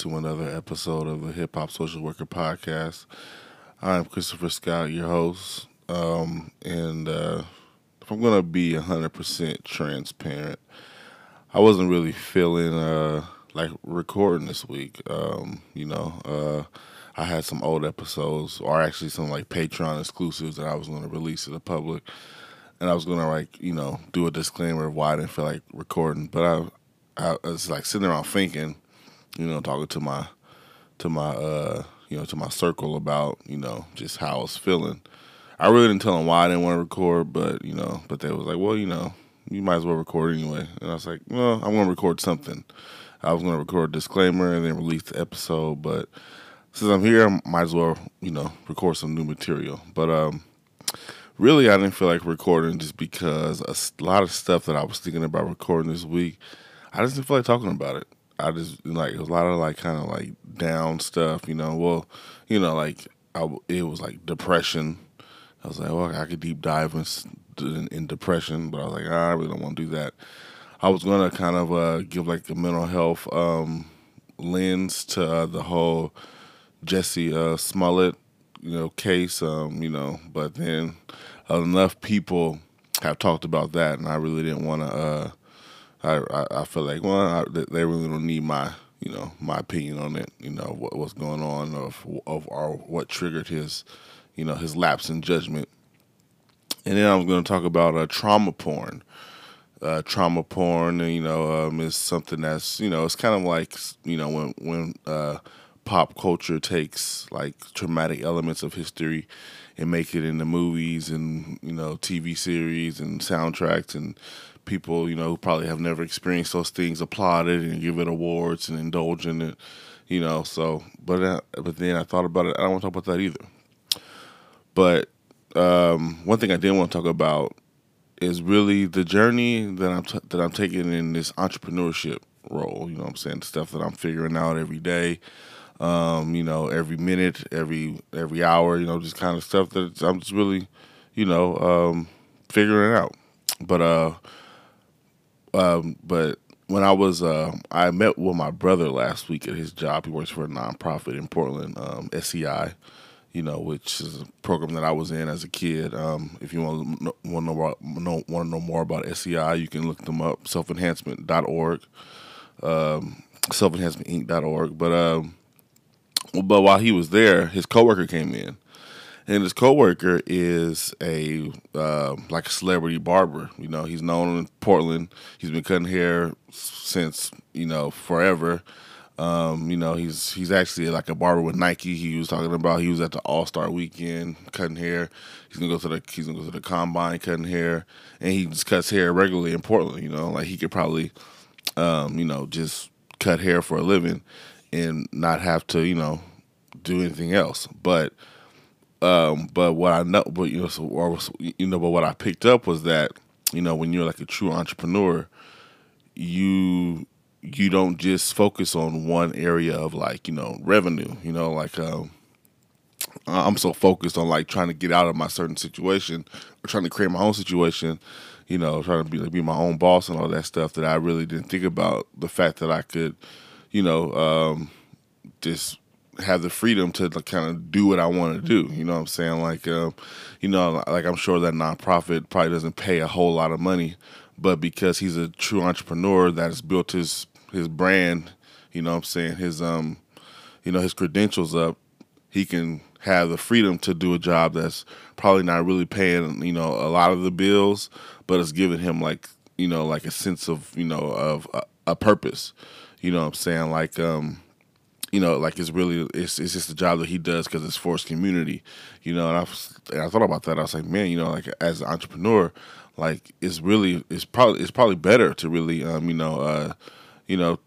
to another episode of the Hip Hop Social Worker Podcast. I'm Christopher Scott, your host. Um, and uh, if I'm going to be 100% transparent, I wasn't really feeling uh, like recording this week. Um, you know, uh, I had some old episodes, or actually some like Patreon exclusives that I was going to release to the public. And I was going to like, you know, do a disclaimer of why I didn't feel like recording. But I, I was like sitting around thinking, you know, talking to my to my uh you know to my circle about you know just how I was feeling. I really didn't tell them why I didn't want to record, but you know, but they was like, well, you know, you might as well record anyway. And I was like, well, I'm to record something. I was to record a disclaimer and then release the episode, but since I'm here, I might as well you know record some new material. But um, really, I didn't feel like recording just because a lot of stuff that I was thinking about recording this week I just didn't feel like talking about it. I just like it was a lot of like kind of like down stuff, you know. Well, you know, like I, it was like depression. I was like, well, I could deep dive in, in, depression, but I was like, I really don't want to do that. I was gonna kind of uh, give like a mental health um, lens to uh, the whole Jesse uh, Smollett, you know, case, um, you know, but then enough people have talked about that, and I really didn't want to uh, I, I, feel like well I, they really don't need my you know my opinion on it you know what, what's going on of of or what triggered his you know his lapse in judgment. And then I'm going to talk about uh, trauma porn. Uh, trauma porn you know um, is something that's you know it's kind of like you know when when uh, pop culture takes like traumatic elements of history and make it into movies and you know TV series and soundtracks and people, you know, who probably have never experienced those things applaud it and give it awards and indulge in it, you know. So, but uh, but then I thought about it. I don't want to talk about that either. But um, one thing I did want to talk about is really the journey that I'm t- that I'm taking in this entrepreneurship role. You know, what I'm saying the stuff that I'm figuring out every day. Um, you know, every minute, every every hour. You know, just kind of stuff that I'm just really, you know, um, figuring out. But uh, um, but when I was, uh, I met with my brother last week at his job. He works for a nonprofit in Portland, um, SEI, you know, which is a program that I was in as a kid. Um, if you want to know, want to know, know, want to know more about SEI, you can look them up, selfenhancement.org, um, selfenhancementinc.org. But, um, but while he was there, his coworker came in and his coworker is a uh, like a celebrity barber. You know, he's known in Portland. He's been cutting hair since you know forever. Um, you know, he's he's actually like a barber with Nike. He was talking about he was at the All Star Weekend cutting hair. He's gonna go to the he's gonna go to the combine cutting hair, and he just cuts hair regularly in Portland. You know, like he could probably, um, you know, just cut hair for a living and not have to, you know, do anything else. But um, but what I know, but you know, so, or, you know, but what I picked up was that you know when you're like a true entrepreneur, you you don't just focus on one area of like you know revenue. You know, like um, I'm so focused on like trying to get out of my certain situation or trying to create my own situation. You know, trying to be like, be my own boss and all that stuff that I really didn't think about the fact that I could, you know, um, just have the freedom to kind of do what I want to do. You know what I'm saying? Like, um, you know, like I'm sure that nonprofit probably doesn't pay a whole lot of money, but because he's a true entrepreneur that has built his his brand, you know what I'm saying, his um, you know, his credentials up, he can have the freedom to do a job that's probably not really paying, you know, a lot of the bills, but it's giving him like, you know, like a sense of, you know, of a, a purpose. You know what I'm saying? Like, um, you know, like it's really it's it's just a job that he does because it's for his community, you know. And I and I thought about that. I was like, man, you know, like as an entrepreneur, like it's really it's probably it's probably better to really um you know uh you know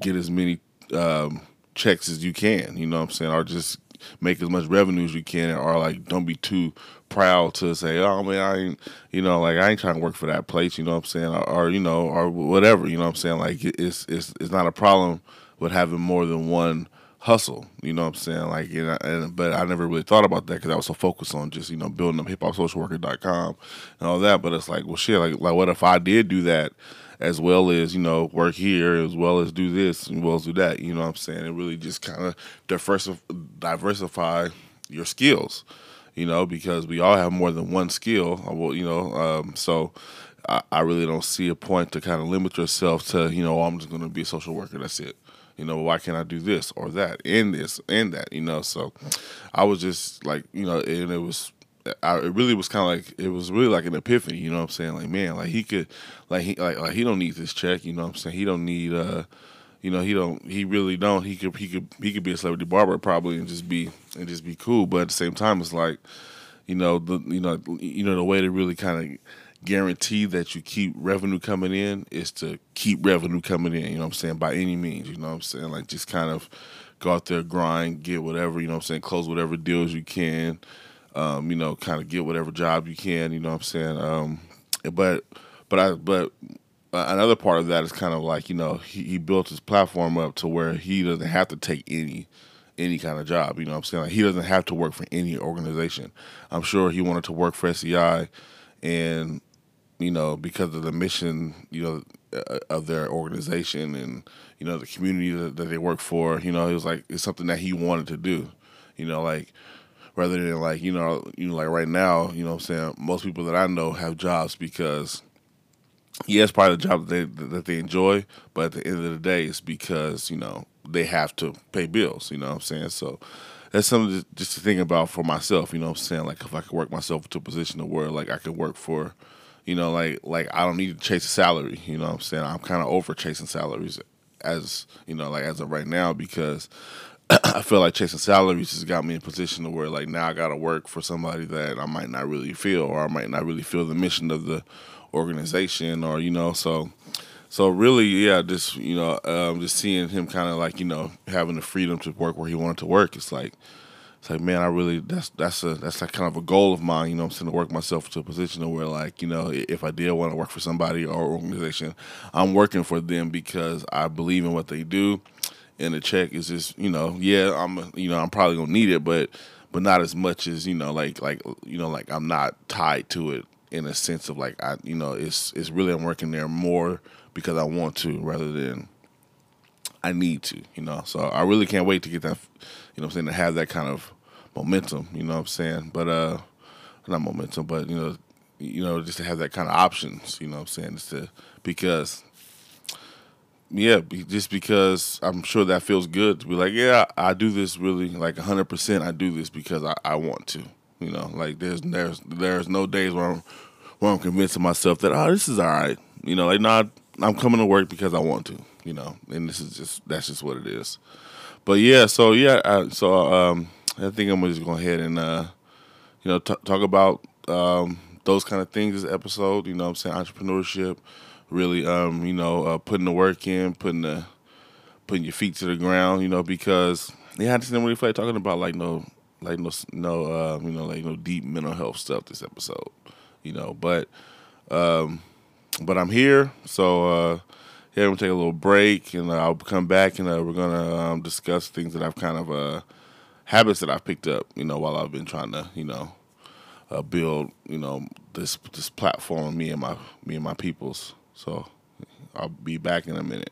get as many um checks as you can, you know what I'm saying, or just make as much revenue as you can, or like don't be too proud to say, oh man, I ain't, you know, like I ain't trying to work for that place, you know what I'm saying, or, or you know, or whatever, you know what I'm saying. Like it's it's it's not a problem with having more than one hustle. You know what I'm saying? Like, you know, and, but I never really thought about that because I was so focused on just you know building up hiphopsocialworker.com and all that. But it's like, well, shit, like, like what if I did do that as well as you know work here as well as do this as well as do that you know what i'm saying and really just kind of diversify, diversify your skills you know because we all have more than one skill uh, you know um, so I, I, really don't see a point to kind of limit yourself to you know oh, i'm just going to be a social worker that's it you know why can't i do this or that and this and that you know so i was just like you know and it was I, it really was kind of like it was really like an epiphany. You know what I'm saying? Like man, like he could, like he like like he don't need this check. You know what I'm saying? He don't need uh, you know he don't he really don't. He could he could he could be a celebrity barber probably and just be and just be cool. But at the same time, it's like you know the you know you know the way to really kind of guarantee that you keep revenue coming in is to keep revenue coming in. You know what I'm saying? By any means. You know what I'm saying? Like just kind of go out there, grind, get whatever. You know what I'm saying? Close whatever deals you can um, you know, kind of get whatever job you can. You know what I'm saying? Um, but but I but another part of that is kind of like you know he, he built his platform up to where he doesn't have to take any any kind of job. You know what I'm saying? Like he doesn't have to work for any organization. I'm sure he wanted to work for SEI, and you know because of the mission, you know, uh, of their organization and you know the community that, they work for. You know, it was like it's something that he wanted to do. You know, like rather than like you know you know like right now you know what I'm saying most people that I know have jobs because yeah it's probably the job that they that they enjoy but at the end of the day it's because you know they have to pay bills you know what I'm saying so that's something just to think about for myself you know what I'm saying like if I could work myself into a position of where like I could work for you know like like I don't need to chase a salary you know what I'm saying I'm kind of over chasing salaries as you know like as of right now because I feel like chasing salaries has got me in a position to where like now I got to work for somebody that I might not really feel, or I might not really feel the mission of the organization, or you know, so so really, yeah, just you know, um, just seeing him kind of like you know having the freedom to work where he wanted to work. It's like it's like man, I really that's that's a that's like kind of a goal of mine. You know, I'm saying to work myself to a position where like you know if I did want to work for somebody or organization, I'm working for them because I believe in what they do and the check is just you know yeah I'm you know I'm probably gonna need it but but not as much as you know like like you know like I'm not tied to it in a sense of like I you know it's it's really I'm working there more because I want to rather than I need to you know so I really can't wait to get that you know I'm saying to have that kind of momentum you know what I'm saying but uh not momentum but you know you know just to have that kind of options you know what I'm saying just to because yeah, just because I'm sure that feels good to be like, yeah, I do this really like 100%. I do this because I, I want to. You know, like there's there's there's no days where I'm where I'm convincing myself that oh this is all right. You know, like not I'm coming to work because I want to. You know, and this is just that's just what it is. But yeah, so yeah, I, so um, I think I'm just going ahead and uh, you know t- talk about um, those kind of things this episode. You know, I'm saying entrepreneurship really, um, you know, uh, putting the work in, putting the putting your feet to the ground, you know, because yeah, I just didn't really feel like talking about like no, like no, no, uh, you know, like no deep mental health stuff this episode, you know, but, um, but I'm here, so uh, yeah, I'm gonna take a little break, and I'll come back, and uh, we're gonna um, discuss things that I've kind of uh, habits that I've picked up, you know, while I've been trying to, you know, uh, build, you know, this this platform, me and my me and my peoples. So I'll be back in a minute.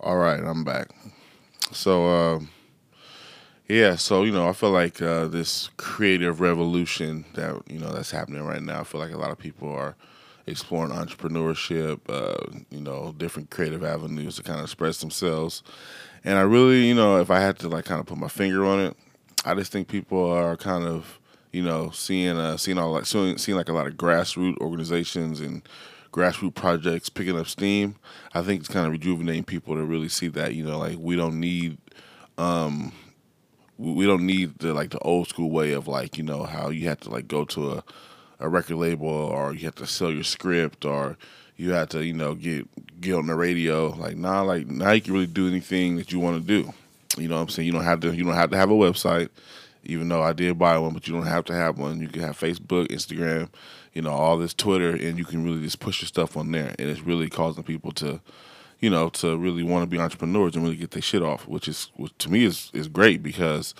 All right, I'm back. So, uh, yeah, so you know, I feel like uh, this creative revolution that you know that's happening right now. I feel like a lot of people are exploring entrepreneurship, uh, you know, different creative avenues to kind of express themselves. And I really, you know, if I had to like kind of put my finger on it, I just think people are kind of you know, seeing uh, seeing all like seeing, seeing like a lot of grassroots organizations and grassroots projects picking up steam. I think it's kind of rejuvenating people to really see that you know, like we don't need, um, we don't need the like the old school way of like you know how you have to like go to a, a record label or you have to sell your script or you have to you know get get on the radio. Like now, nah, like now you can really do anything that you want to do. You know what I'm saying? You don't have to you don't have to have a website even though I did buy one, but you don't have to have one. You can have Facebook, Instagram, you know, all this Twitter, and you can really just push your stuff on there. And it's really causing people to, you know, to really want to be entrepreneurs and really get their shit off, which is, which to me is is great because,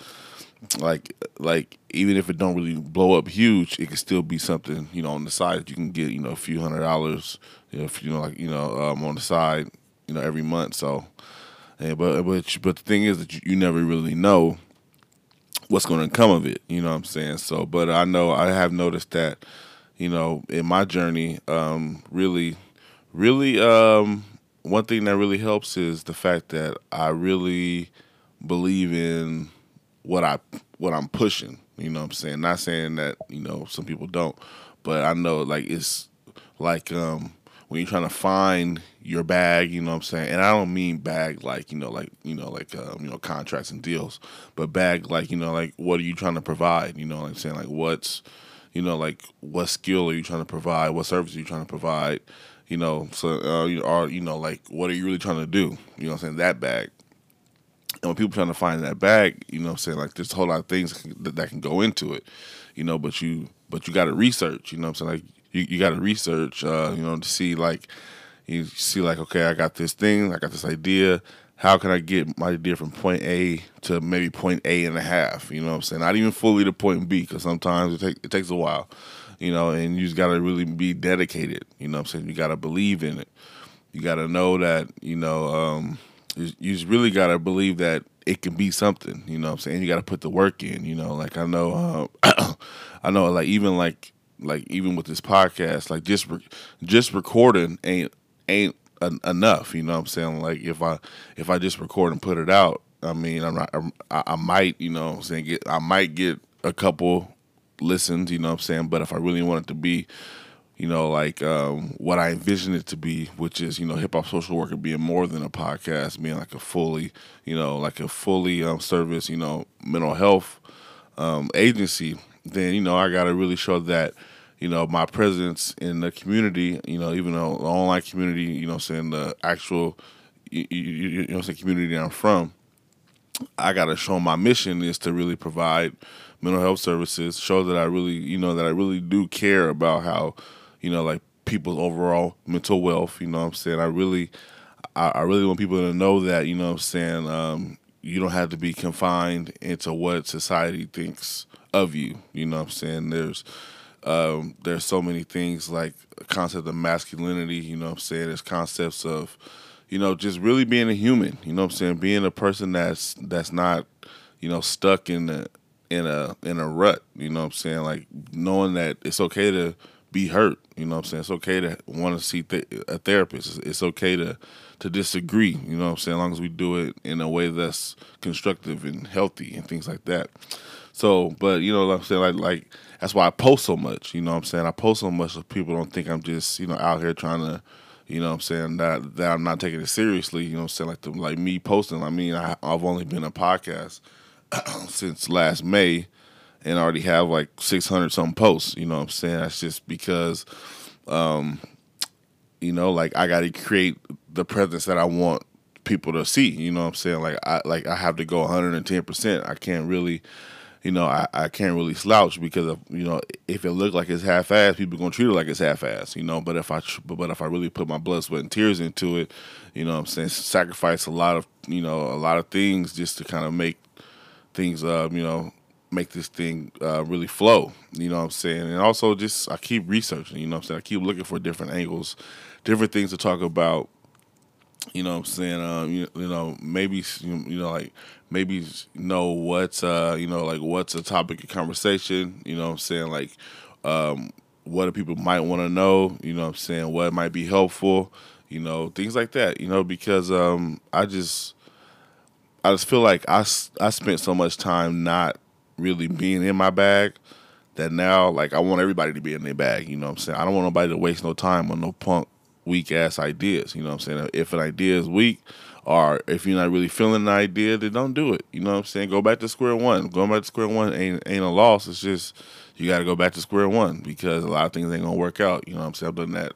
like like even if it don't really blow up huge, it can still be something you know on the side that you can get you know a few hundred dollars, you know, if, you know like you know um, on the side, you know every month. So, but but but the thing is that you, you never really know what's going to come of it. You know what I'm saying? So, but I know I have noticed that you know in my journey, um, really, really, um, one thing that really helps is the fact that I really believe in what I what I'm pushing. You know what I'm saying? Not saying that, you know, some people don't, but I know like it's like um when you're trying to find your bag, you know what I'm saying? And I don't mean bag like, you know, like, you know, like um, you know, contracts and deals, but bag like, you know, like what are you trying to provide? You know what I'm saying? Like what's you know, like what skill are you trying to provide? What service are you trying to provide? You know, so uh, you are you know, like what are you really trying to do? You know what I'm saying? That bag. And when people trying to find that bag, you know what I'm saying? Like there's a whole lot of things that, that can go into it, you know, but you but you got to research, you know what I'm saying? Like you, you got to research, uh, you know, to see like you see like okay, I got this thing, I got this idea. How can I get my idea from point A to maybe point A and a half? You know what I'm saying? Not even fully to point B because sometimes it, take, it takes a while, you know, and you just got to really be dedicated. You know what I'm saying? You got to believe in it. You got to know that, you know, um, you just really got to believe that it can be something. You know what I'm saying? You got to put the work in. You know, like I know, uh, I know, like even like like even with this podcast, like just re- just recording ain't ain't en- enough. You know what I'm saying? Like if I if I just record and put it out, I mean, I'm not, I'm, I, I might, you know, what I'm saying get I might get a couple listens. You know what I'm saying? But if I really want it to be you know, like um, what I envision it to be, which is, you know, hip hop social worker being more than a podcast, being like a fully, you know, like a fully um, service, you know, mental health um, agency, then, you know, I got to really show that, you know, my presence in the community, you know, even though the online community, you know, saying the actual, you, you, you know, saying community I'm from, I got to show my mission is to really provide mental health services, show that I really, you know, that I really do care about how you know, like people's overall mental wealth. You know what I'm saying? I really, I, I really want people to know that, you know what I'm saying? Um, you don't have to be confined into what society thinks of you. You know what I'm saying? There's, um, there's so many things like concept of masculinity, you know what I'm saying? There's concepts of, you know, just really being a human, you know what I'm saying? Being a person that's that's not, you know, stuck in a in a in a rut, you know what I'm saying? Like knowing that it's okay to be hurt. You know what I'm saying? It's okay to want to see th- a therapist. It's, okay to to disagree. You know what I'm saying? As long as we do it in a way that's constructive and healthy and things like that. So, but you know what I'm saying? Like, like that's why I post so much. You know what I'm saying? I post so much so people don't think I'm just you know out here trying to. You know what I'm saying? That that I'm not taking it seriously. You know what I'm saying? Like the, like me posting. I mean, I, I've only been a podcast since last May and already have like 600 something posts. You know what I'm saying? That's just because, um, you know, like I got to create the presence that I want people to see. You know what I'm saying? Like I like I have to go 110. percent I can't really, you know, I, I can't really slouch because of you know if it look like it's half ass, people gonna treat it like it's half ass. You know, but if I but if I really put my blood, sweat, and tears into it, you know, what I'm saying sacrifice a lot of you know a lot of things just to kind of make things uh you know make this thing uh, really flow. You know what I'm saying? And also just I keep researching, you know what I'm saying? I keep looking for different angles, different things to talk about. You know what I'm saying? Um, you, you know, maybe you know like maybe know what's uh, you know, like what's a topic of conversation, you know what I'm saying? Like um, what do people might want to know, you know what I'm saying? What might be helpful, you know, things like that, you know, because um, I just I just feel like I, I spent so much time not really being in my bag that now like I want everybody to be in their bag, you know what I'm saying? I don't want nobody to waste no time on no punk weak ass ideas, you know what I'm saying? If an idea is weak or if you're not really feeling an idea, then don't do it. You know what I'm saying? Go back to square one. Going back to square one ain't ain't a loss. It's just you got to go back to square one because a lot of things ain't gonna work out. You know what I'm saying? I've done that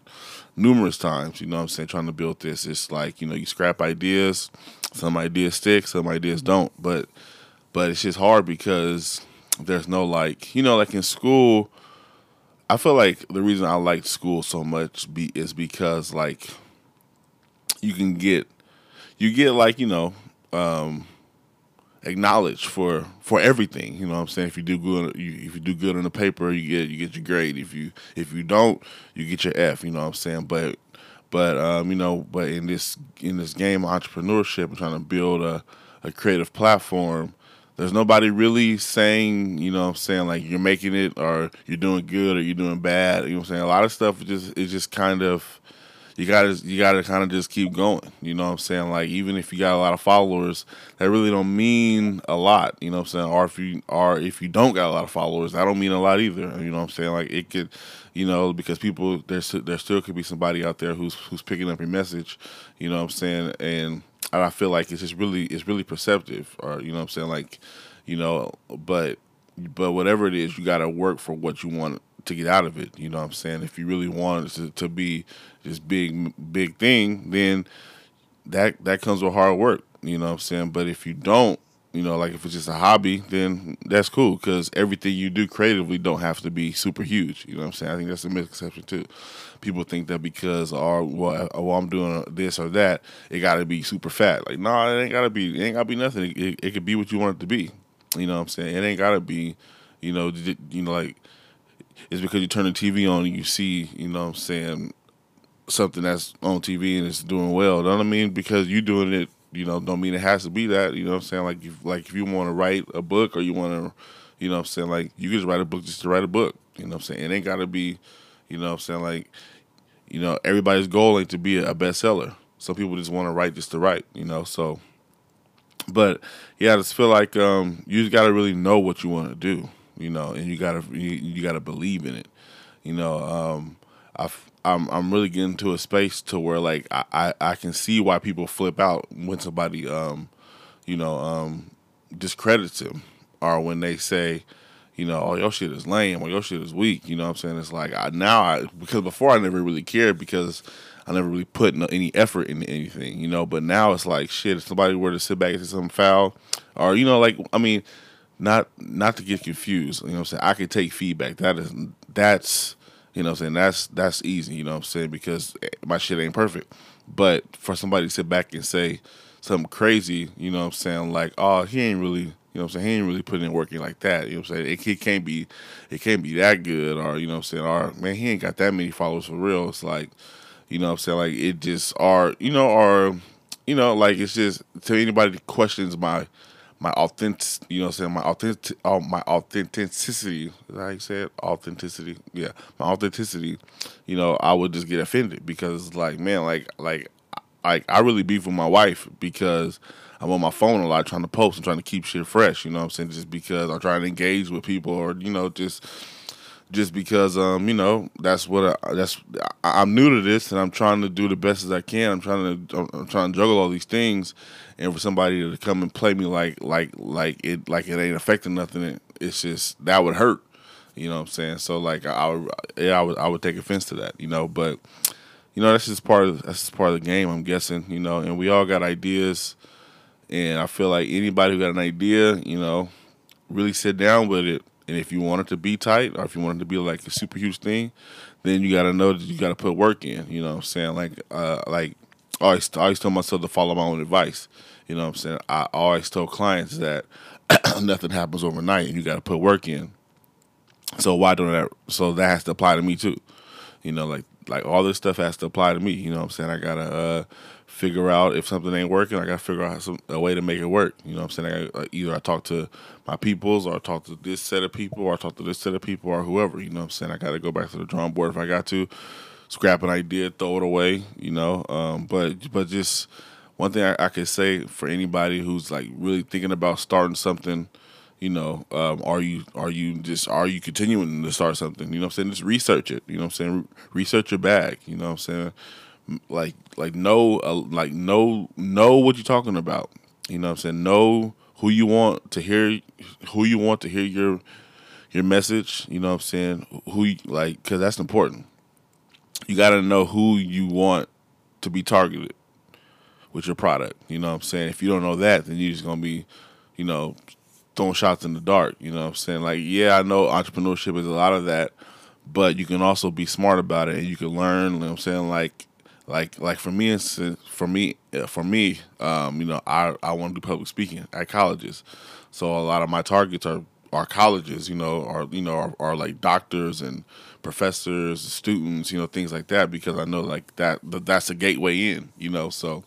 numerous times. You know what I'm saying? Trying to build this, it's like you know you scrap ideas. Some ideas stick, some ideas don't. But but it's just hard because there's no like you know like in school i feel like the reason i liked school so much be, is because like you can get you get like you know um acknowledged for for everything. You know what I'm saying? If you do good, you, if you do good on the paper, you get you get your grade. If you if you don't, you get your F. You know what I'm saying? But but um, you know, but in this in this game of entrepreneurship trying to build a, a creative platform, there's nobody really saying, you know what I'm saying, like you're making it or you're doing good or you're doing bad. You know what I'm saying? A lot of stuff is just is just kind of you gotta you gotta kind of just keep going. You know what I'm saying? Like even if you got a lot of followers, that really don't mean a lot. You know what I'm saying? Or if you if you don't got a lot of followers, that don't mean a lot either. You know what I'm saying? Like it could, you know, because people there's there still could be somebody out there who's who's picking up your message. You know what I'm saying? And I feel like it's just really it's really perceptive, or you know what I'm saying? Like, you know, but but whatever it is, you got to work for what you want to get out of it. You know what I'm saying? If you really want it to, to be this big big thing, then that that comes with hard work. You know what I'm saying? But if you don't, you know, like if it's just a hobby, then that's cool because everything you do creatively don't have to be super huge. You know what I'm saying? I think that's a misconception too. People think that because or well, well I'm doing this or that, it got to be super fat. Like, no, nah, it ain't got to be. It ain't got to be nothing. It, it, could be what you want it to be. You know what I'm saying? It ain't got to be. You know, you know, like it's because you turn the TV on and you see, you know what I'm saying, something that's on TV and it's doing well. You know what I mean? Because you doing it, you know, don't mean it has to be that. You know what I'm saying? Like, if, like if you want to write a book or you want to, you know what I'm saying, like you just write a book just to write a book. You know what I'm saying? It ain't got to be, you know what I'm saying, like, you know, everybody's goal ain't to be a bestseller. Some people just want to write just to write, you know, so. But yeah, I just feel like um, you just got to really know what you want to do you know, and you gotta you, you gotta believe in it. You know, um, I I'm I'm really getting to a space to where like I, I, I can see why people flip out when somebody um, you know, um, discredits him or when they say, you know, oh your shit is lame or your shit is weak. You know what I'm saying? It's like I now I because before I never really cared because I never really put no, any effort into anything, you know. But now it's like shit. If somebody were to sit back and say something foul, or you know, like I mean, not not to get confused. You know what I'm saying? I can take feedback. That is that's you know what I'm saying, that's that's easy, you know what I'm saying, because eh, my shit ain't perfect. But for somebody to sit back and say something crazy, you know what I'm saying, like, oh, he ain't really you know what I'm saying? He ain't really putting in working like that. You know what I'm saying? It, it can't be it can't be that good or you know what I'm saying, or man, he ain't got that many followers for real. It's like, you know what I'm saying, like it just are you know, or you know, like it's just to anybody that questions my my authentic, you know, what I'm saying my authentic, uh, my authenticity. You say it? Authenticity. Yeah, my authenticity. You know, I would just get offended because, like, man, like, like, like I really beef with my wife because I'm on my phone a lot trying to post and trying to keep shit fresh. You know what I'm saying? Just because I'm trying to engage with people or you know just just because um you know that's what I, that's I, am new to this and I'm trying to do the best as I can. I'm trying to I'm trying to juggle all these things, and for somebody to come and play me like like like it like it ain't affecting nothing, it's just that would hurt. You know what I'm saying? So like I, I would yeah I would I would take offense to that. You know, but you know that's just part of that's just part of the game. I'm guessing. You know, and we all got ideas, and I feel like anybody who got an idea, you know, really sit down with it and if you want it to be tight or if you want it to be like a super huge thing, then you got to know that you got to put work in. You know what I'm saying? Like, uh, like I always, I always tell myself to follow my own advice. You know what I'm saying? I always tell clients that nothing happens overnight and you got to put work in. So why don't that? So that has to apply to me too. You know, like like all this stuff has to apply to me. You know what I'm saying? I gotta uh, figure out if something ain't working. I got to figure out some, a way to make it work. You know what I'm saying? I, either I talk to my peoples or I talk to this set of people or I talk to this set of people or whoever. You know what I'm saying? I got to go back to the drawing board if I got to. Scrap an idea, throw it away, you know. Um, but but just one thing I, I could say for anybody who's like really thinking about starting something, you know, um, are you are you just are you continuing to start something? You know I'm saying? Just research it. You know I'm saying? Research your bag. You know I'm saying? like like know uh, like know know what you're talking about. You know what I'm saying? Know who you want to hear who you want to hear your your message, you know what I'm saying? Who you, like cuz that's important. You got to know who you want to be targeted with your product, you know what I'm saying? If you don't know that, then you're just going to be, you know, throwing shots in the dark, you know what I'm saying? Like, yeah, I know entrepreneurship is a lot of that, but you can also be smart about it and you can learn, you know what I'm saying? Like like like for me for me for me um, you know I I want to do public speaking at colleges, so a lot of my targets are are colleges, you know, are you know are, are like doctors and professors, students, you know, things like that because I know like that that's a gateway in, you know, so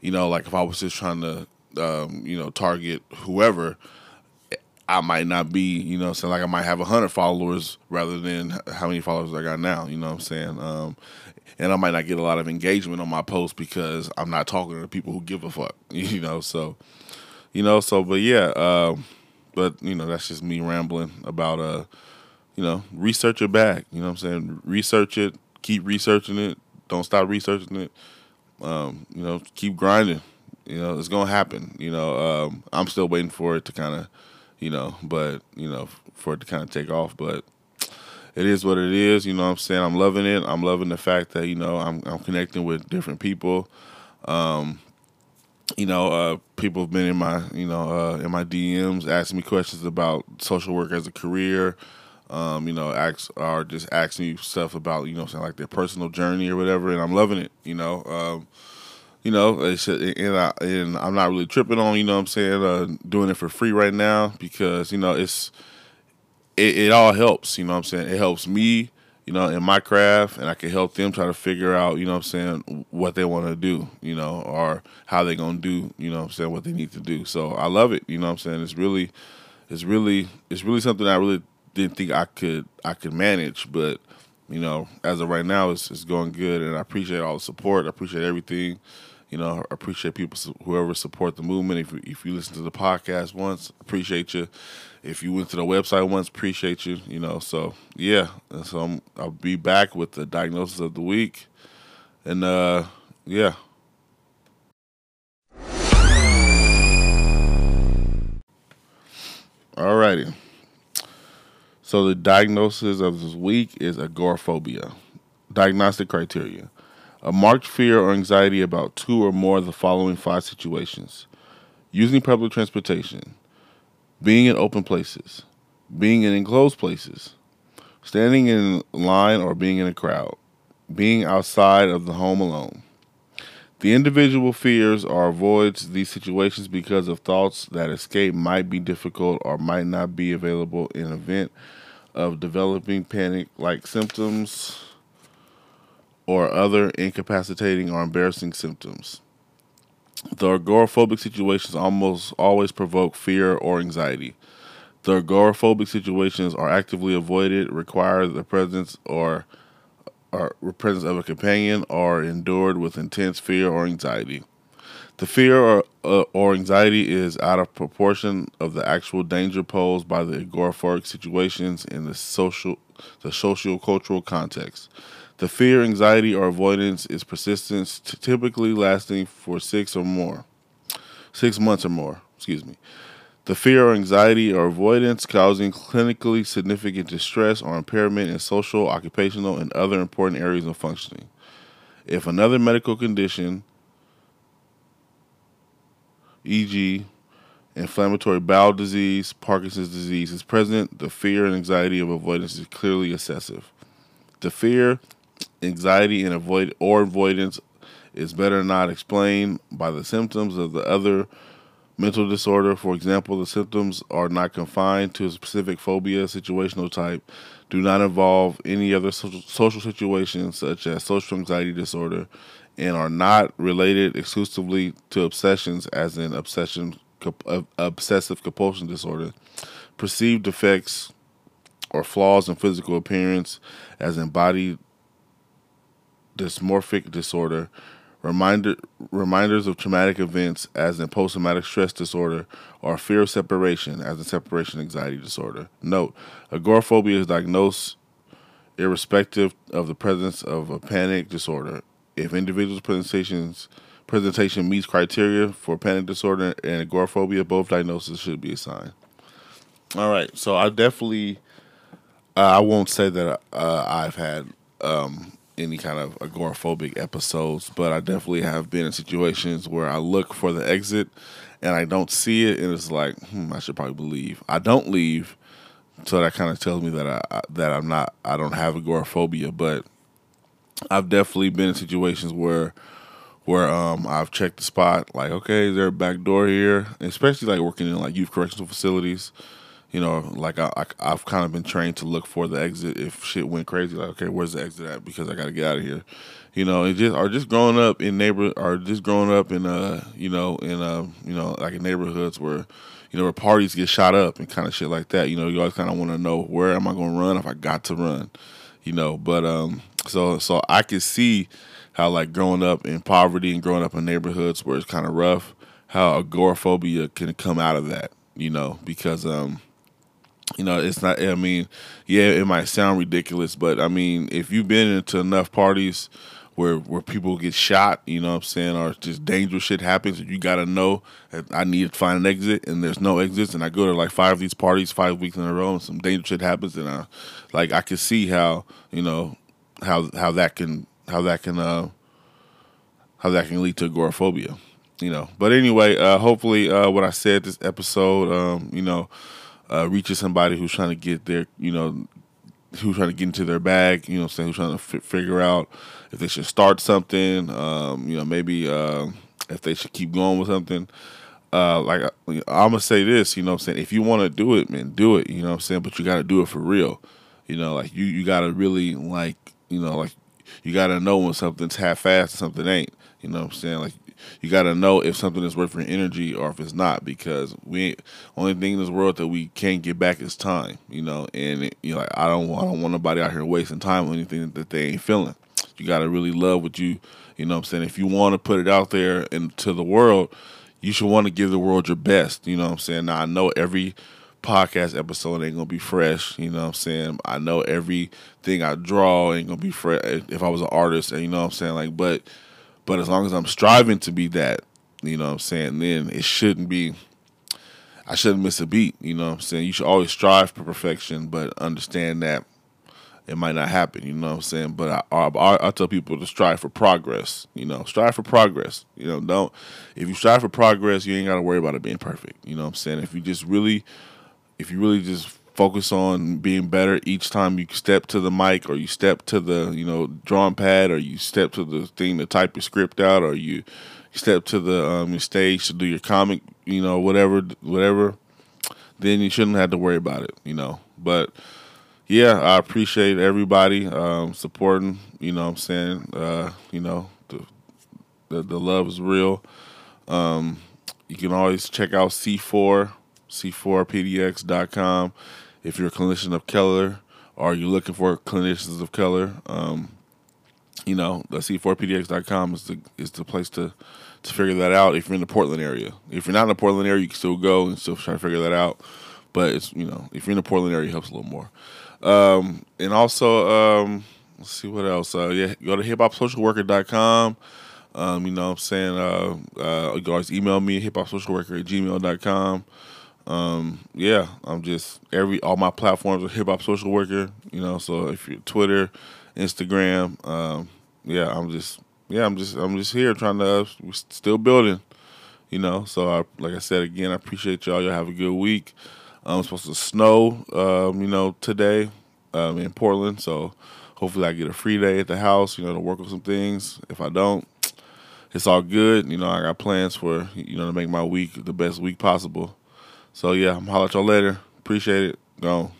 you know like if I was just trying to um, you know target whoever I might not be, you know, so like I might have a hundred followers rather than how many followers I got now. You know what I'm saying? Um, and I might not get a lot of engagement on my post because I'm not talking to people who give a fuck. You know, so you know, so but yeah, uh, but you know, that's just me rambling about uh, you know, research your bag. You know what I'm saying? Research it, keep researching it, don't stop researching it. Um, you know, keep grinding. You know, it's gonna happen. You know, um, I'm still waiting for it to kind of, you know, but you know, for it to kind of take off. But it is what it is. You know what I'm saying? I'm loving it. I'm loving the fact that, you know, I'm, I'm connecting with different people. Um, you know, uh, people have been in my, you know, uh, in my DMs asking me questions about social work as a career. Um, you know, ask or just asking me stuff about, you know, like their personal journey or whatever, and I'm loving it. You know, um, you know, and, I, and I'm not really tripping on, you know, what I'm saying, uh, doing it for free right now because you know it's it, it all helps. You know what I'm saying? It helps me, you know, in my craft, and I can help them try to figure out, you know what I'm saying, what they want to do, you know, or how they're gonna do, you know what I'm saying, what they need to do. So I love it. You know what I'm saying? It's really, it's really, it's really something I really didn't think I could I could manage, but you know, as of right now, it's, it's going good, and I appreciate all the support. I appreciate everything. You know, I appreciate people whoever support the movement. If if you listen to the podcast once, appreciate you if you went to the website once, appreciate you. You know, so yeah. So I'm, I'll be back with the diagnosis of the week, and uh, yeah. Alrighty. So the diagnosis of this week is agoraphobia. Diagnostic criteria: a marked fear or anxiety about two or more of the following five situations: using public transportation being in open places, being in enclosed places, standing in line or being in a crowd, being outside of the home alone. The individual fears or avoids these situations because of thoughts that escape might be difficult or might not be available in event of developing panic like symptoms or other incapacitating or embarrassing symptoms. The agoraphobic situations almost always provoke fear or anxiety. The agoraphobic situations are actively avoided, require the presence or, or presence of a companion, or endured with intense fear or anxiety. The fear or, uh, or anxiety is out of proportion of the actual danger posed by the agoraphobic situations in the social, the social cultural context. The fear, anxiety, or avoidance is persistent, typically lasting for six or more, six months or more. Excuse me. The fear or anxiety or avoidance causing clinically significant distress or impairment in social, occupational, and other important areas of functioning. If another medical condition, e.g., inflammatory bowel disease, Parkinson's disease, is present, the fear and anxiety of avoidance is clearly excessive. The fear anxiety and avoid or avoidance is better not explained by the symptoms of the other mental disorder. For example, the symptoms are not confined to a specific phobia situational type, do not involve any other social situations such as social anxiety disorder, and are not related exclusively to obsessions, as in obsession, uh, obsessive compulsion disorder. Perceived defects or flaws in physical appearance, as in body dysmorphic disorder, reminder, reminders of traumatic events as in post traumatic stress disorder, or fear of separation as in separation anxiety disorder. Note, agoraphobia is diagnosed irrespective of the presence of a panic disorder. If individuals' presentations presentation meets criteria for panic disorder and agoraphobia, both diagnoses should be assigned. All right, so I definitely, uh, I won't say that uh, I've had um, any kind of agoraphobic episodes, but I definitely have been in situations where I look for the exit and I don't see it, and it's like, hmm, I should probably leave. I don't leave, so that kind of tells me that I that I'm not I don't have agoraphobia, but I've definitely been in situations where where um I've checked the spot like okay is there a back door here especially like working in like youth correctional facilities you know like I, I have kind of been trained to look for the exit if shit went crazy like okay where's the exit at? Because I got to get out of here. You know and just or just growing up in neighbor or just growing up in uh you know in uh you know like in neighborhoods where you know where parties get shot up and kind of shit like that you know you always kind of want to know where am I going to run if I got to run you know? But um so so I could see how like growing up in poverty and growing up in neighborhoods where it's kind of rough, how agoraphobia can come out of that, you know, because um you know, it's not I mean, yeah, it might sound ridiculous, but I mean, if you've been into enough parties where where people get shot, you know what I'm saying, or just dangerous shit happens, you got to know that I need to find an exit, and there's no exits, and I go to like five of these parties five weeks in a row, and some dangerous shit happens, and I like I can see how you know how how that can how that can uh how that can lead to agoraphobia you know. But anyway uh hopefully uh what i said this episode um you know uh reaches somebody who's trying to get their you know who's trying to get into their bag you know saying who's trying to f- figure out if they should start something um you know maybe uh if they should keep going with something uh, like I'm gonna say this, you know, I'm saying if you want to do it, man, do it. You know, I'm saying, but you got to do it for real. You know, like you you got to really like you know like you got to know when something's half-assed and something ain't. You know I'm saying? Like you got to know if something is worth your energy or if it's not because we only thing in this world that we can't get back is time. You know, and it, you know, like, I don't I don't want nobody out here wasting time on anything that they ain't feeling. You got to really love what you you know I'm saying. If you want to put it out there into the world, you should want to give the world your best. You know I'm saying? Now I know every podcast episode ain't gonna be fresh. You know what I'm saying? I know everything I draw ain't gonna be fresh if I was an artist, and you know what I'm saying? Like, but but as long as I'm striving to be that, you know what I'm saying, then it shouldn't be I shouldn't miss a beat, you know what I'm saying? You should always strive for perfection, but understand that it might not happen, you know what I'm saying? But I, I, I tell people to strive for progress, you know, strive for progress. You know, don't, if you strive for progress, you ain't got to worry about it being perfect, you know what I'm saying? If you just really if you really just focus on being better each time you step to the mic or you step to the you know drawing pad or you step to the thing to type your script out or you step to the um, stage to do your comic you know whatever whatever then you shouldn't have to worry about it you know. But yeah i appreciate everybody um, supporting you know i'm saying? Uh, you know the, the, the love is real. Um, you can always check out c4 c4pdx.com. If you're a clinician of color or you're looking for clinicians of color, um, you know, the c4pdx.com is the is the place to to figure that out. If you're in the Portland area, if you're not in the Portland area, you can still go and still try to figure that out. But it's you know, if you're in the Portland area, it helps a little more. Um, and also, um, let's see what else. Uh, yeah, go to hiphopsocialworker.com. Um, you know what I'm saying? Uh, uh, you can always email me, hiphopsocialworker at gmail.com um, yeah, I'm just every all my platforms are hip hop social worker. You know, so if you're Twitter, Instagram, um, yeah, I'm just yeah, I'm just I'm just here trying to uh, still building. You know, so I like I said again, I appreciate y'all. Y'all have a good week. It's supposed to snow, um, you know, today um, in Portland. So hopefully I get a free day at the house. You know, to work on some things. If I don't, it's all good. You know, I got plans for you know to make my week the best week possible. So yeah, I'm holler at y'all later. Appreciate it. Gone.